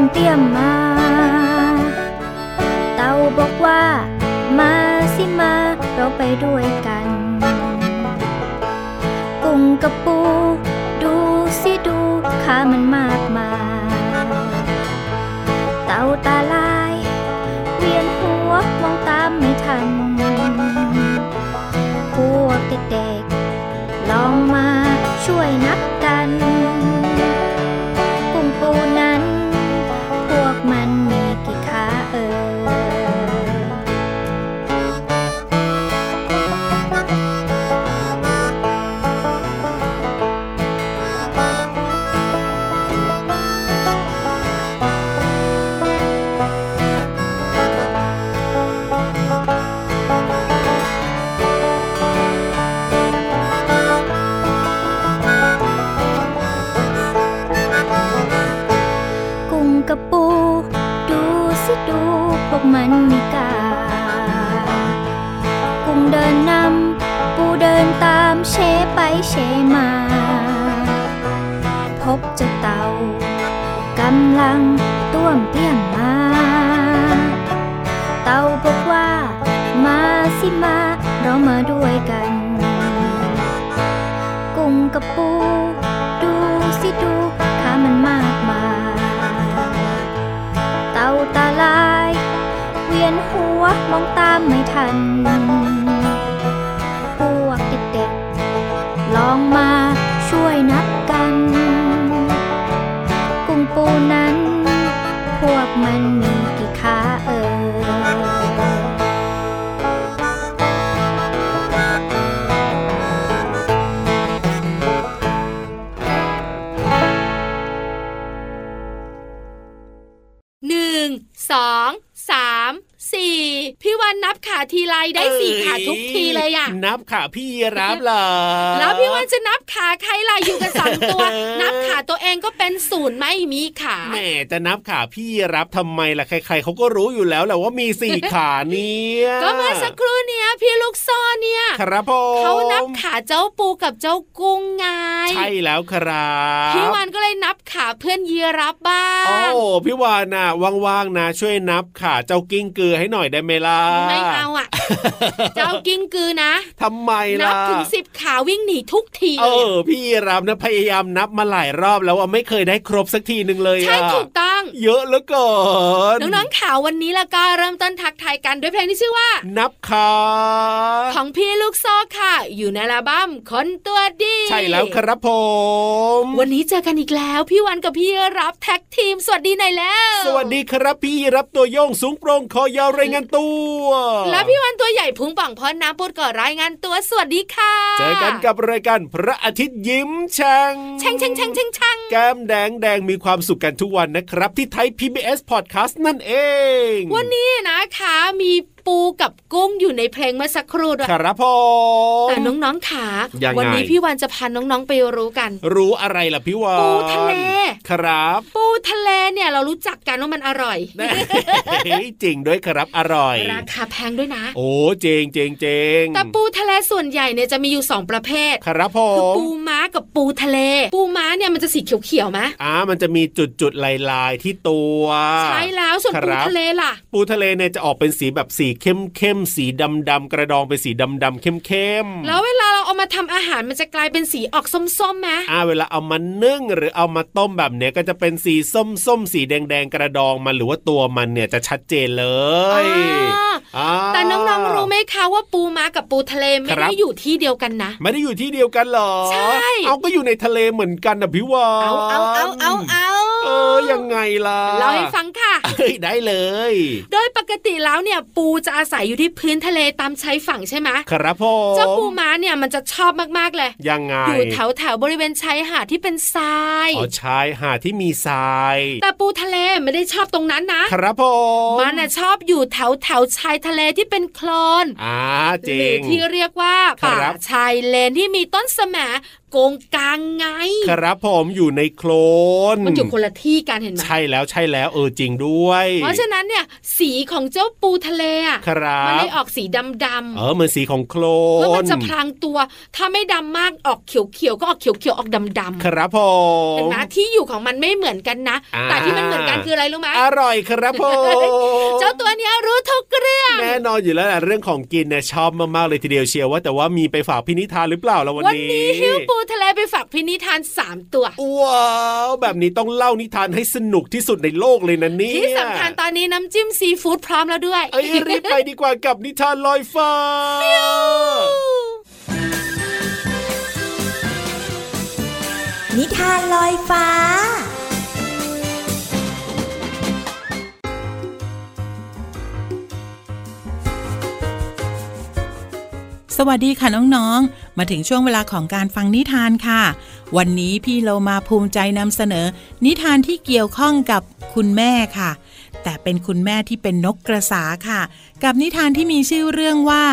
มเตี้ยมมา เต่าบอกว่า มาสิมาเราไปด้วยกัน กุ้งกับปู ดูสิดูขามันมา วกมันไม่กล้ากุ้งเดินนำปูเดินตามเชไปเชมา พบเจ้าเต่ากำลังต้วมเตี้ยมมา เต่าบอกว่ามาสิมาเรามาด้วยกัน กุ้งกับปู วะมองตามไม่ทัน ทีไรได้สี่ขาทุกทีเลยอะนับขาพี่รับเหรอแล้วพี่วันจะนับขาใครล่ะอยู่กันสองตัว นับขาตัวเองก็เป็นศูนย์ไม่มีขาแหมจะนับขาพี่รับทำไมล่ะใคร ๆเขาก็รู้อยู่แล้วแหละว่ามีสี่ขาเนี่ยก็เมื่อสักครู่เนี้ยพี่ลูกซ่อนเนี่ยครับผมเขานับขาเจ้าปูกับเจ้ากุ้งไงใช่แล้วครับพี่วันก็เลยนับขาเพื่อนยีรับบ้างโอ้พี่วานน่ะว่างๆนะ ช่วยนับขาเจ้ากิ้งกือให้หน่อยได้ไหมล่ะไม่เอาอะ เจ้ากิ้งกือนะทำไมนัล่ะบถึงสิบขาวิ่งหนีทุกทีเอเลยอพี่รับนะพยายามนับมาหลายรอบแล้วว่าไม่เคยได้ครบสักทีหนึ่งเลยใช่อะถูกต้อง เยอะเหลือเกินน้องๆข่าววันนี้แล้วก็เริ่มต้นทักทายกันด้วยเพลงที่ชื่อว่า นับขาของพี่ลูกโซ่ค่ะ อยู่ในอัลบั้มคนตัวดีใช่แล้วครับผม วันนี้เจอกันอีกแล้วพี่วันกับพี่รับแท็กทีม สวัสดีหน่อยแล้ว สวัสดีครับพี่รับตัวโยงสูงโปร่งคอยาวรายงานตัว แล้วพี่วันตัวใหญ่พุงป่องพอน้ำปูดก่อรายงานตัวสวัสดีค่ะ เจอกันกับรายการพระอาทิตย์ยิ้มช่างแช่งแช่งแช่งแช่งแช่งแก้มแดงแดงมีความสุขกันทุกวันนะครับที่ไทย PBS Podcast นั่นเอง วันนี้นะคะมี ปูกับกุ้งอยู่ในเพลงเมื่อสักครู่ด้วยครับผมแต่น้องๆขายังไงวันี้พี่วันจะพาน้องๆไปรู้กัน รู้อะไรล่ะพี่วานปูทะเลครับ ปูทะเลเนี่ยเรารู้จักกันว่ามันอร่อยเฮ้ยจริงด้วยครับอร่อย ราคาแพงด้วยนะ โอ้เจงเจงเจงแต่ปูทะเลส่วนใหญ่เนี่ยจะมีอยู่สองประเภท ครับผคือมปูม้ากับปูทะเล ปูม้าเนี่ยมันจะสีเขียวๆไหมอ่ามันจะมีจุดจุดๆลายลายๆที่ตัว ใช่แล้วส่วนคปูรับทะเลล่ะ ปูทะเลเนี่ยจะออกเป็นสีแบบสีเข้มๆสีดำๆกระดองเป็นสีดำๆเข้มๆแล้วเวลาเราเอามาทำอาหารมันจะกลายเป็นสีออกส้มๆไหมอ่าเวลาเอามานึ่งหรือเอามาต้มแบบเนี้ยก็จะเป็นสีส้มๆสีแดงๆกระดองมันหรือว่าตัวมันเนี่ยจะชัดเจนเลยอ่าแต่น้องๆรู้ไหมคะว่าปูม้ากับปูทะเลไม่ครัได้บอยู่ที่เดียวกันนะ ไม่ได้อยู่ที่เดียวกันเหรอใช่เอาก็อยู่ในทะเลเหมือนกันนะพี่วานเอาเอาเอาเอาเอาเออยังไงล่ะเล่าให้ฟังค่ะเฮ้ยได้เลย โดยปกติแล้วเนี่ยปูจะอาศัยอยู่ที่พื้นทะเลตามชายฝั่งใช่ไหมครับผมเจ้าปูม้าเนี่ยมันจะชอบมากๆเลยยังไงอยู่แถวแถวๆบริเวณชายหาดที่เป็นทรายอ๋อชายหาดที่มีทราย แต่ปูทะเลไม่ได้ชอบตรงนั้นนะ ครับผมมันน่ะชอบอยู่แถวแถวๆชายทะเลที่เป็นโคลนอ่าจหริรืองที่เรียกว่าครัป่าบชายเลนที่มีต้นสมโกงกลางไง ครับผมอยู่ในโคลนมันอยู่คนละที่กันเห็นไหมใช่แล้วใช่แล้วเออจริงด้วย เพราะฉะนั้นเนี่ย สีของเจ้าปูทะเลอะครัมันบเลยออกสีดำดำเออเหมือนสีของโคลเพื่อมันนจะพลางตัว ถ้าไม่ดำมากออกเขียวๆก็ออกเขียวๆออกดำดำครับผเห็นมไหมที่อยู่ของมันไม่เหมือนกันนะอ่าแต่ที่มันเหมือนกันคืออะไรรู้ไหมอร่อยครับผมเจ้าตัวเนี้ยรู้ทุกเรื่องแน่นอนอยู่แล้วแหละเรื่องของกินเนี่ยชอบมากๆเลยทีเดียวเชียวว่าแต่ว่ามีไปฝากพินิธานหรือเปล่าละวันวันนี้นี้หิ้วปูทะเลไปฝากพินิธานสามตัว ว้าว แบบนี้ต้องเล่านิทานให้สนุกที่สุดในโลกเลยนะเนี่ยที่สำคัญตอนนี้น้ำจิ้มซีฟู้ดพร้อมแล้วด้วย เอ้ยรีบไปดีกว่ากับนิทานลอยฟ้านิทานลอยฟ้า สวัสดีค่ะน้องๆ มาถึงช่วงเวลาของการฟังนิทานค่ะ วันนี้พี่เรามาภูมิใจนำเสนอ นิทานที่เกี่ยวข้องกับคุณแม่ค่ะ แต่เป็นคุณแม่ที่เป็นนกกระสาค่ะ กับนิทานที่มีชื่อเรื่องว่า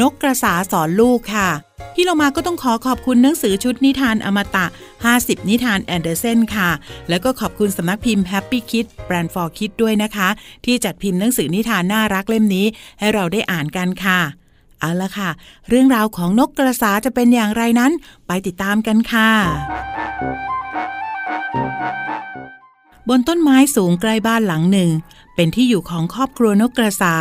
นกกระสาสอนลูกค่ะ พี่เรามาก็ต้องขอขอบคุณหนังสือชุดนิทานอมตะ 50 นิทานแอนเดอร์เซนค่ะ แล้วก็ขอบคุณสำนักพิมพ์ Happy Kid Brand for Kid ด้วยนะคะ ที่จัดพิมพ์หนังสือนิทานน่ารักเล่มนี้ ให้เราได้อ่านกันค่ะ เอาละค่ะ เรื่องราวของนกกระสาจะเป็นอย่างไรนั้น ไปติดตามกันค่ะ บนต้นไม้สูงใกล้บ้านหลังหนึ่ง เป็นที่อยู่ของครอบครัวนกกระสา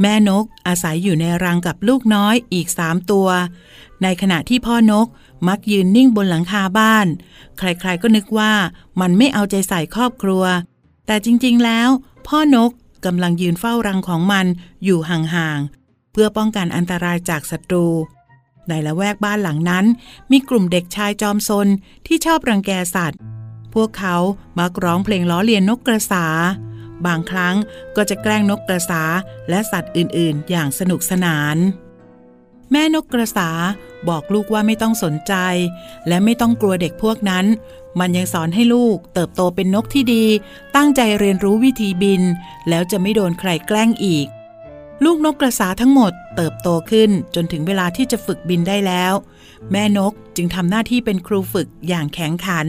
แม่นกอาศัยอยู่ในรังกับลูกน้อยอีกสามตัว ในขณะที่พ่อนกมักยืนนิ่งบนหลังคาบ้าน ใครๆก็นึกว่ามันไม่เอาใจใส่ครอบครัว แต่จริงๆแล้ว พ่อนกกำลังยืนเฝ้ารังของมันอยู่ห่างๆ พื่อป้องกันอันตรายจากศัตรู ในละแวกบ้านหลังนั้น มีกลุ่มเด็กชายจอมซนที่ชอบรังแกสัตว์ พวกเขามักร้องเพลงล้อเลียนนกกระสา บางครั้งก็จะแกล้งนกกระสาและสัตว์อื่นๆ อย่างสนุกสนาน แม่นกกระสาบอกลูกว่าไม่ต้องสนใจ และไม่ต้องกลัวเด็กพวกนั้น มันยังสอนให้ลูกเติบโตเป็นนกที่ดี ตั้งใจเรียนรู้วิธีบิน แล้วจะไม่โดนใครแกล้งอีก ลูกนกกระสาทั้งหมดเติบโตขึ้นจนถึงเวลาที่จะฝึกบินได้แล้ว แม่นกจึงทำหน้าที่เป็นครูฝึกอย่างแข็งขัน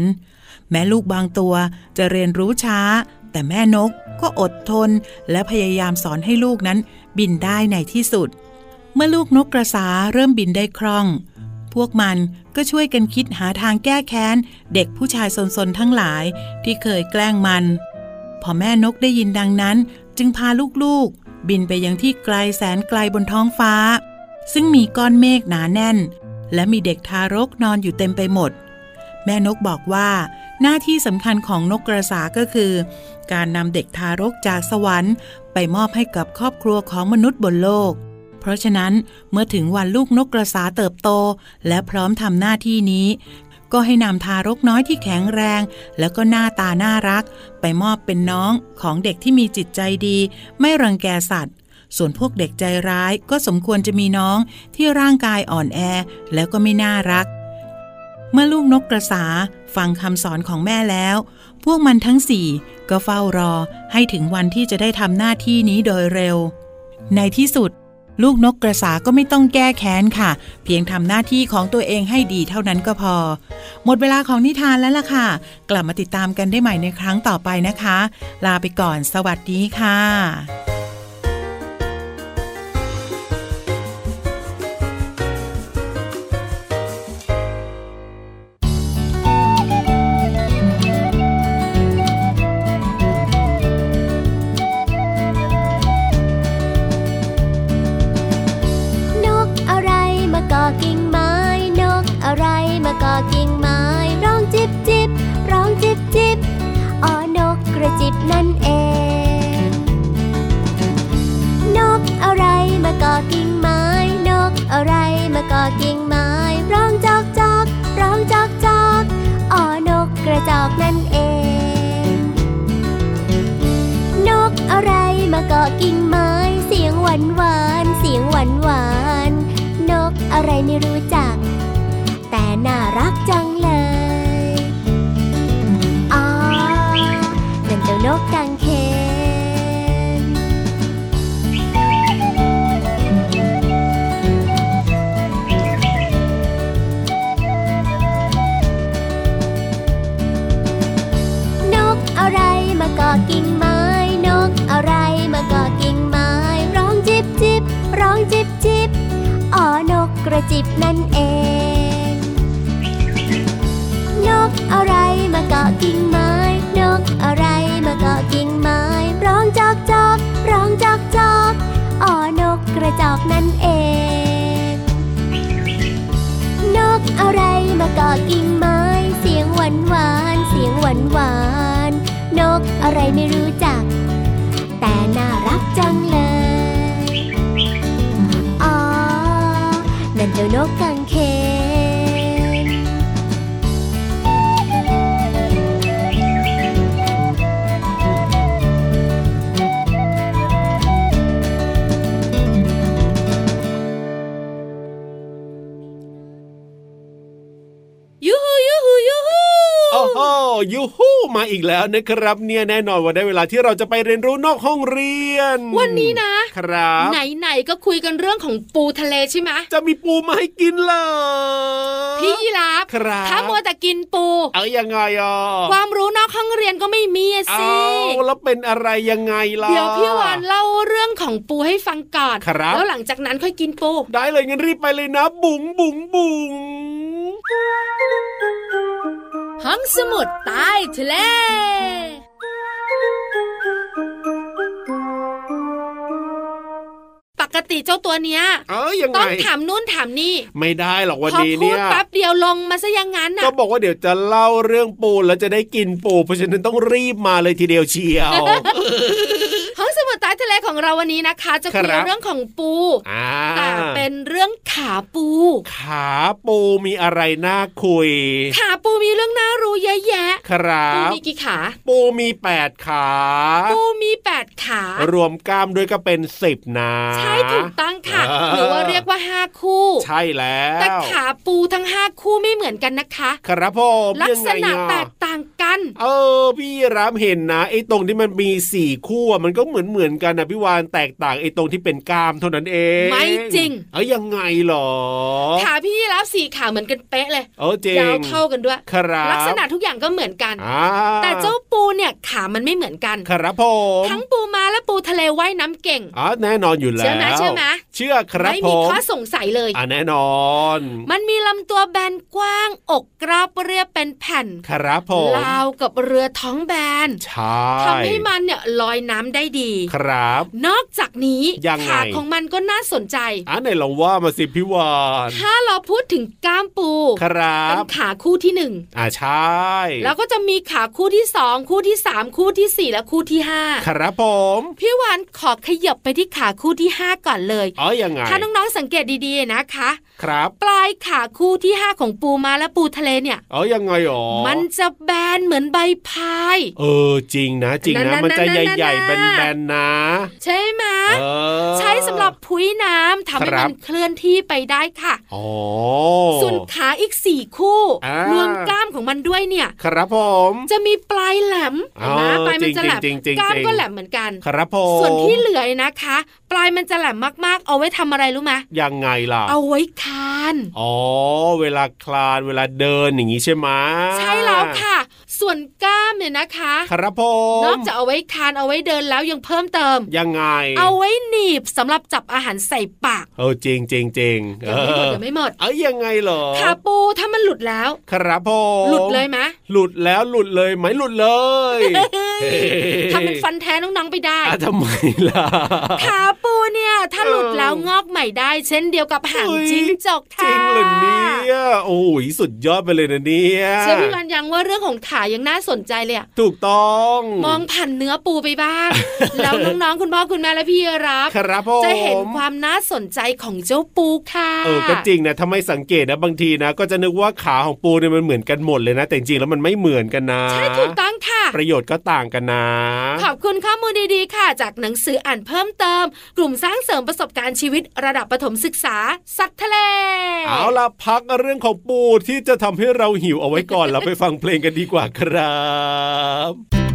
แม้ลูกบางตัวจะเรียนรู้ช้า แต่แม่นกก็อดทน และพยายามสอนให้ลูกนั้นบินได้ในที่สุด เมื่อลูกนกกระสาเริ่มบินได้คล่อง พวกมันก็ช่วยกันคิดหาทางแก้แค้น เด็กผู้ชายซนๆทั้งหลายที่เคยแกล้งมัน พอแม่นกได้ยินดังนั้น จึงพาลูกๆ บินไปยังที่ไกลแสนไกลบนท้องฟ้า ซึ่งมีก้อนเมฆหนาแน่น และมีเด็กทารกนอนอยู่เต็มไปหมด แม่นกบอกว่า หน้าที่สำคัญของนกกระสาก็คือ การนำเด็กทารกจากสวรรค์ ไปมอบให้กับครอบครัวของมนุษย์บนโลก เพราะฉะนั้นเมื่อถึงวันลูกนกกระสาเติบโต และพร้อมทำหน้าที่นี้ ก็ให้นำทารกน้อยที่แข็งแรง แล้วก็หน้าตาน่ารัก ไปมอบเป็นน้องของเด็กที่มีจิตใจดี ไม่รังแกสัตว์ ส่วนพวกเด็กใจร้ายก็สมควรจะมีน้องที่ร่างกายอ่อนแอ แล้วก็ไม่น่ารัก เมื่อลูกนกกระสาฟังคำสอนของแม่แล้ว พวกมันทั้งสี่ก็เฝ้ารอให้ถึงวันที่จะได้ทำหน้าที่นี้โดยเร็ว ในที่สุด ลูกนกกระสาก็ไม่ต้องแก้แค้นค่ะ เพียงทำหน้าที่ของตัวเองให้ดีเท่านั้นก็พอ หมดเวลาของนิทานแล้วล่ะค่ะ กลับมาติดตามกันได้ใหม่ในครั้งต่อไปนะคะ ลาไปก่อนสวัสดีค่ะ จิบนั้น ระจิบนั่นเอง นกอะไรมาเกาะกิ่งไม้ นกอะไรมาเกาะกิ่งไม้ ร้องจอกจอกร้องจอกจอกอ๋อนกกระจอกนั่นเอง นกอะไรมาเกาะกิ่งไม้ เสียงหวานหวานเสียงหวานหวานนกอะไรไม่รู้จัก นั่นเมาอีกแล้วนะครับเนี่ยแน่นอนว่าได้เวลาที่เราจะไปเรียนรู้นอกห้องเรียน วันนี้นะ ครับไหนๆก็คุยกันเรื่องของปูทะเลใช่ไหมจะมีปูมาให้กินเลยพี่ยีราฟครับถ้ามัวแต่กินปู เอายังไงอะความรู้นอกห้องเรียนก็ไม่มีอะสิเอาแล้วเป็นอะไรยังไงล่ะเดี๋ยวพี่วานเล่าเรื่องของปูให้ฟังก่อนครับแล้วหลังจากนั้นค่อยกินปู ได้เลยงั้นรีบไปเลยนะ บุ๋งบุ๋งบุ๋ง ห้องสมุดใต้ทะเลปกติเจ้าตัวเนี้ยเอ้ยยังไงต้องถามนู่นถามนี่ ไม่ได้หรอกวันพอนี้พูเนี่ดยแป๊บเดียวลงมาซะอยังงั้นก็น่ะบอกว่าเดี๋ยวจะเล่าเรื่องปูแล้วจะได้กินปูเพราะฉะนั้นต้องรีบมาเลยทีเดียวเชียวห้ องสมุดใต้ทะเลของเราวันนี้นะคะ จะคุยครับเรื่องของปูอ่าแต่เป็นเรื่องขาปู ขาปูมีอะไรน่าคุย ขาปูมีเรื่องน่ารู้เยอะแยะ ครัปูบมีกี่ขา ปูมีแปดขา ปูมีแปดขา รวมกล้ามด้วยก็เป็นสิบนะ ใช่ถูกต้องค่ะเออหรือว่าเรียกว่าห้าคู่ ใช่แล้ว แต่ขาปูทั้งห้าคู่ไม่เหมือนกันนะคะ ครับผมลักษณะยังไงอแตกต่างกัน เออพี่รามเห็นนะไอ้ตรงที่มันมีสี่คู่อะมันก็เหมือนเหมือนกันนะพี่วานแตกต่างไอ้ตรงที่เป็นกล้ามเท่านั้นเองไม่จริง เอ้ยยังไงหรอขาพี่รับสี่ขาเหมือนกันเป๊ะเลยเออจริงยาวเท่ากันด้วยครับลักษณะทุกอย่างก็เหมือนกันอ่าแต่เจ้าปูเนี่ยขามันไม่เหมือนกัน ครับผมทั้งปูม้าและปูทะเลว่ายน้ำเก่งอ๋อแน่นอนอยู่แล้วเชื่อไหมเชื่อไหมเชื่อครับไม่ผมีมข้อสงสัยเลยอ่าแน่นอน มันมีลำตัวแบนกว้างอกกราบเรียบเป็นแผ่นครับผมลาวกับเรือท้องแบนใช่ทำให้มันเนี่ยลอยน้ำได้ดีครับ นอกจากนี้ยังไงขาของมันก็น่าสนใจอ่าไหนลองว่ามาสิพี่วานถ้าเราพูดถึงก้ามปูครัเป็นบขาคู่ที่หนึ่งอ่าใช่ แล้วก็จะมีขาคู่ที่สองคู่ที่สามคู่ที่สี่และคู่ที่ห้าครับผมพี่วานขอขยับไปที่ขาคู่ที่ห้าก่อนเลยอ๋อยังไงถ้าน้องๆสังเกตดีๆนะคะ ครับ ปลายขาคู่ที่ห้าของปูมาและปูทะเลเนี่ยอ๋อยังไงหรอมันจะแบนเหมือนใบพาย เออจริงนะจริงนั่นะนๆๆๆมันจะใหญ่ๆแบนๆนะ ใช่ไหมเออใช้สำหรับพุ้ยน้ำทำให้ครับมันเคลื่อนที่ไปได้ค่ะอ๋อส่วนขาอีกสี่คู่อ่ารรวมกล้ามของมันด้วยเนี่ย ครับผม จะมีปลายแหลมอ๋อเห็นะปลายมันจะแหลมจริงๆจริงๆกล้ามจริงก็แหลมเหมือนกันครับผมส่วนที่เหลือนะคะ ปลายมันจะแหลมมากๆ เอาไว้ทำอะไรรู้ไหมยังไงล่ะ เอาไว้คานอ๋อเวลาคลานเวลาเดินอย่างนี้ใช่ไหมใช่แล้วค่ะ ส่วนกล้ามเนี่ยนะคะ ครับผมนอกจากเอาไว้คานเอาไว้เดินแล้วยังเพิ่มเติม ยังไง เอาไว้หนีบสำหรับจับอาหารใส่ปาก เออจริงจริงจริงยังไม่หมดยังไม่หมด เอ้ยยังไงเหรอขาปูถ้ามันหลุดแล้ว ครับผมหลุดเลยไหมหลุดแล้วหลุดเลยไหมหลุดเลยทำเป็นฟันแท้น้องๆไปได้อะทำไมล่ะขาปูเนี่ย ถ้าหลุดแล้วงอกใหม่ได้ เช่นเดียวกับหางเฮ้ยจิ้งจกจริค่ะงเหรอเนี่ยโอ้ยสุดยอดไปเลยนะเนี่ยเชื่อพี่วันยังว่าเรื่องของขายังน่าสนใจเลยอะถูกต้อง มองผ่านเนื้อปูไปบ้างแล้วน้องๆคุณพ่อคุณแม่และพี่รับครับผมจะเห็นความน่าสนใจของเจ้าปูค่ะเออก็จริงนะถ้าไม่สังเกตนะบางทีนะ ก็จะนึกว่าขาของปูเนี่ยมันเหมือนกันหมดเลยนะ แต่จริงๆแล้วมันไม่เหมือนกันนะใช่ถูกต้องค่ะ ประโยชน์ก็ต่างกันนะ ขอบคุณข้อมูลดีๆค่ะ จากหนังสืออ่านเพิ่มเติม กลุ่มสร้างเสริมประสบการณ์ชีวิตระดับประถมศึกษา สัตว์ทะเล เอาล่ะพักเรื่องของปูที่จะทำให้เราหิวเอาไว้ก่อนแล้วไปฟังเพลงกันดีกว่าครับ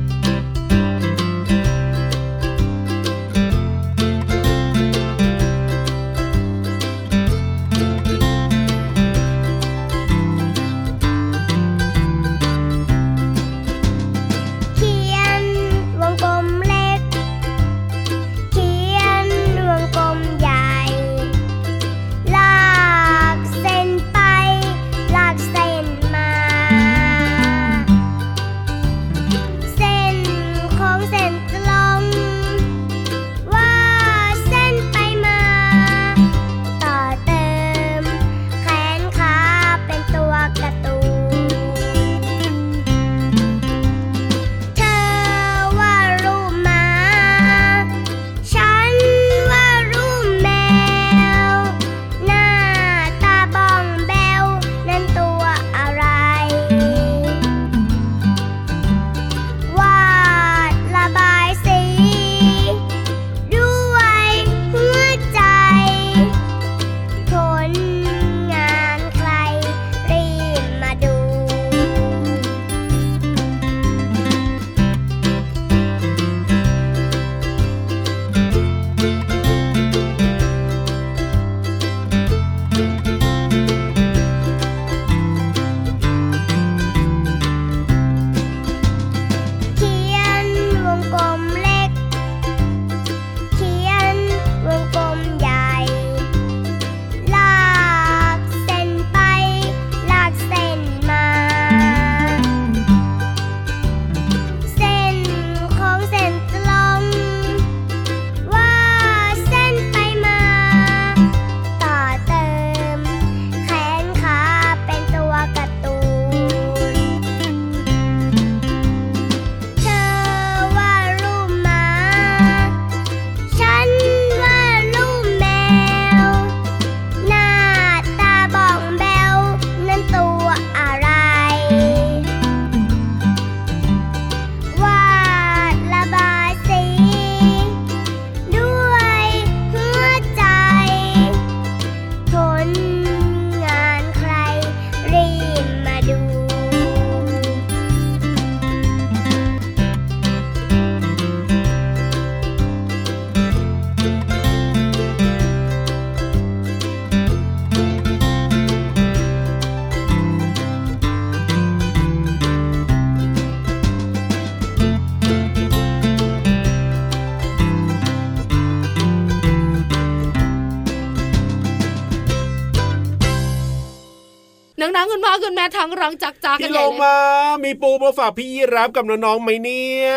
องๆคุณพ่อคุณแม่ท้องร้องจักๆกันพี่ใหโลญ่เลยมา มีปูมาฝากพี่ยีรับกับน้องๆไหมเนี่ย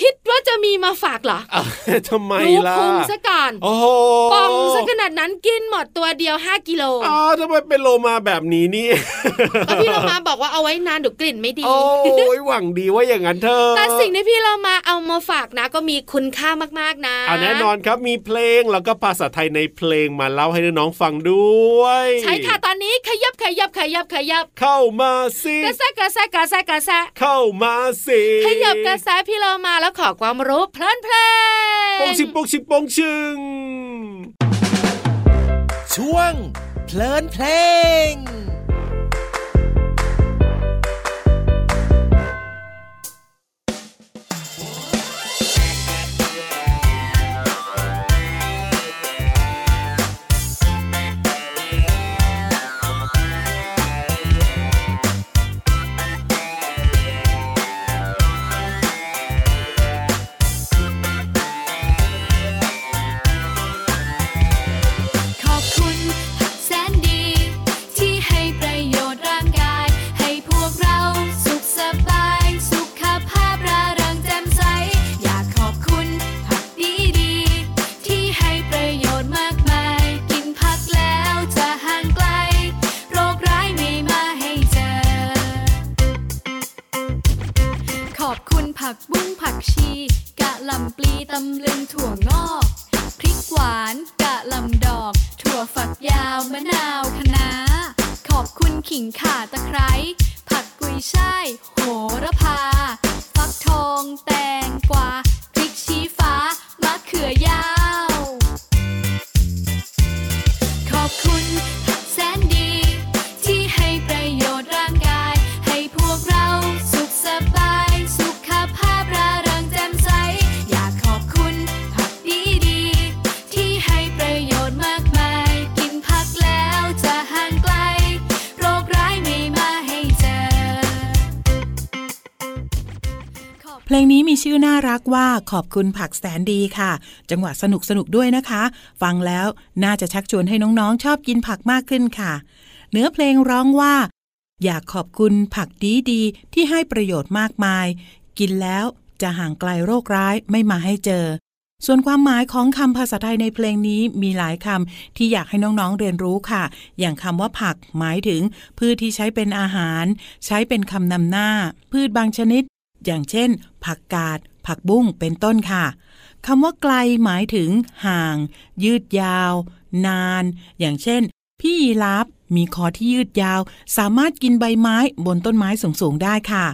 คิดว่าจะมีมาฝากเหรอเอ้าทำไมรู้ล่ะพุงซะก่อนโอ้โหป่องซะขนาดนั้นกินหมดตัวเดียว 5กิโลอ๋อทำไมเป็นโลมาแบบนี้เนี่ยก็พี่เรามาบอกว่าเอาไว้นานเดี๋ยวกลิ่นไม่ดี โอ้ยหวังดีว่าอย่างนั้นเธอแต่สิ่งที่พี่เรามาเอามาฝากนะ ก็มีคุณค่ามากๆนะอ่าแน่นอนครับมีเพลงแล้วก็ภาษาไทยในเพลงมาเล่าให้น้องๆฟังด้วย ใช่ค่ะตอนนี้ขยับขยับขยับขยับ เข้ามาสิกระแซะกระแซะกระแซะกระแซะเข้ามาสิขยับกระแซะพี่เรามาแล้วขอความรู้เพลินเพลงปงชิงปงชิงปงชึงช่วงเพลินเพลง กว่าขอบคุณผักแสนดีค่ะ จังหวะสนุกสนุกด้วยนะคะ ฟังแล้วน่าจะชักชวนให้น้องๆ ชอบกินผักมากขึ้นค่ะ เนื้อเพลงร้องว่า อยากขอบคุณผักดีดีๆที่ให้ประโยชน์มากมาย กินแล้วจะห่างไกลโรคร้ายไม่มาให้เจอ ส่วนความหมายของคำภาษาไทยในเพลงนี้มีหลายคำที่อยากให้น้องๆเรียนรู้ค่ะ อย่างคำว่าผักหมายถึง พืชที่ใช้เป็นอาหาร ใช้เป็นคำนำหน้า พืชบางชนิดอย่างเช่น ผักกาด ผักบุ้งเป็นต้นค่ะคำว่าไกลหมายถึงห่าง ยืดยาว นาน อย่างเช่น พี่ยีราฟมีคอที่ยืดยาว สามารถกินใบไม้บนต้นไม้สูงๆได้ค่ะ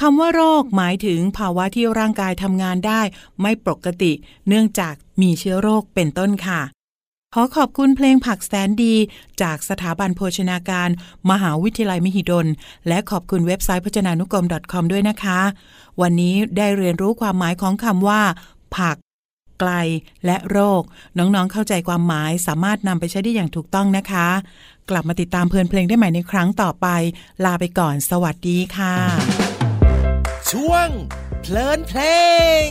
คำว่าโรคหมายถึงภาวะที่ร่างกายทำงานได้ ไม่ปกติ เนื่องจากมีเชื้อโรคเป็นต้นค่ะ ขอขอบคุณเพลงผักแสนดี จากสถาบันโภชนาการ มหาวิทยาลัยมหิดล และขอบคุณเว็บไซต์พจนานุกรม .com ด้วยนะคะ วันนี้ได้เรียนรู้ความหมายของคำว่า ผัก ไกล และโรค น้องๆเข้าใจความหมายสามารถนำไปใช้ได้อย่างถูกต้องนะคะ กลับมาติดตามเพลินเพลงได้ใหม่ในครั้งต่อไป ลาไปก่อน สวัสดีค่ะ ช่วง เพลินเพลง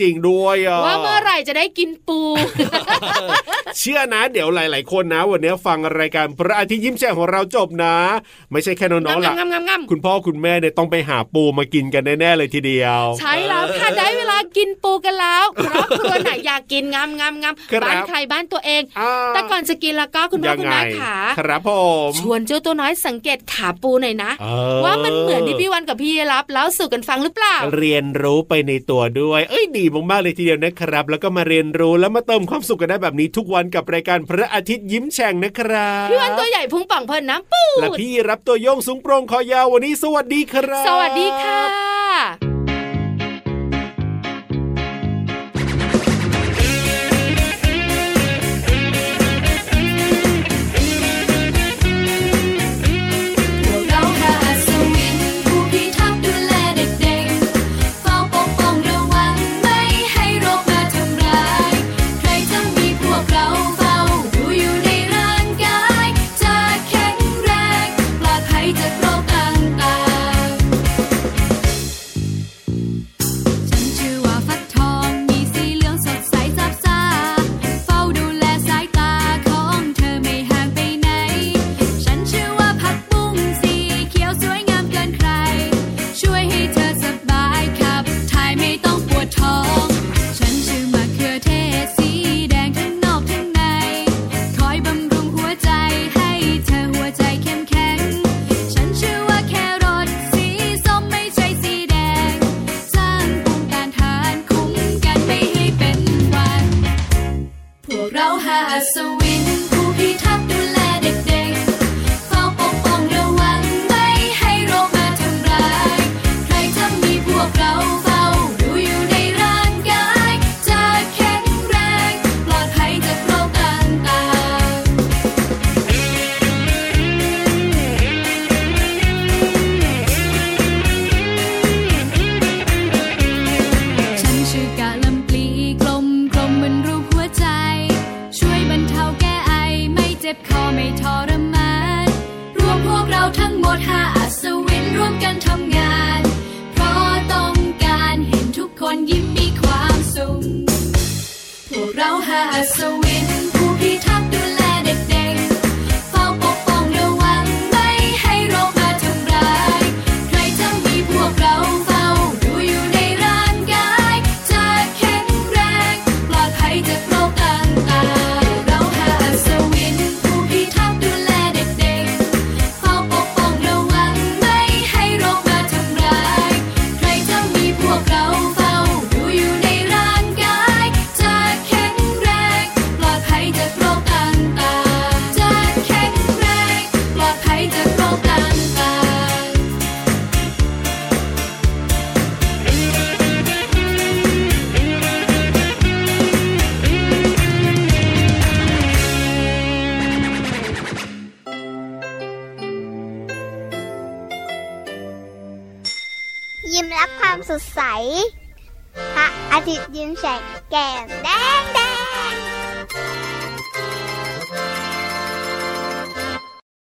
จริงด้วยอะว่าเมื่อไหร่จะได้กินปู เชื่อนะ เดี๋ยวหลาย ๆ คนนะ วันนี้ฟังรายการพระอาทิตย์ยิ้มแฉ่งของเราจบนะ ไม่ใช่แค่น้องๆหรอกงำงำงำคุณพ่อคุณแม่เนี่ยต้องไปหาปูมากินกันแน่ๆเลยทีเดียว ใช่แล้วค่ะได้เวลา กินปูกันแล้วครอบครัวไหนอยากกินงำงำงำครับบ้านใครบ้านตัวเองอ่าแต่ก่อนจะกินแล้วก็คุณพ่อยังคุณไงแม่ขาครับผมชวนเจ้าตัวน้อยสังเกตขาปูหน่อยนะเออว่ามันเหมือนที่พี่วันกับพี่รับแล้วสู่กันฟังหรือเปล่า เรียนรู้ไปในตัวด้วย เอ้ยดีมากๆเลยทีเดียวนะครับ แล้วก็มาเรียนรู้แล้วมาเติมความสุขกันได้แบบนี้ทุกวันกับรายการพระอาทิตย์ยิ้มแฉ่งนะครับพี่วันตัวใหญ่พุงป่องเพลินน้ำปูและพี่รับตัวโยงสูงโปร่งคอยาววันนี้สวัสดีครับ สวัสดีค่ะ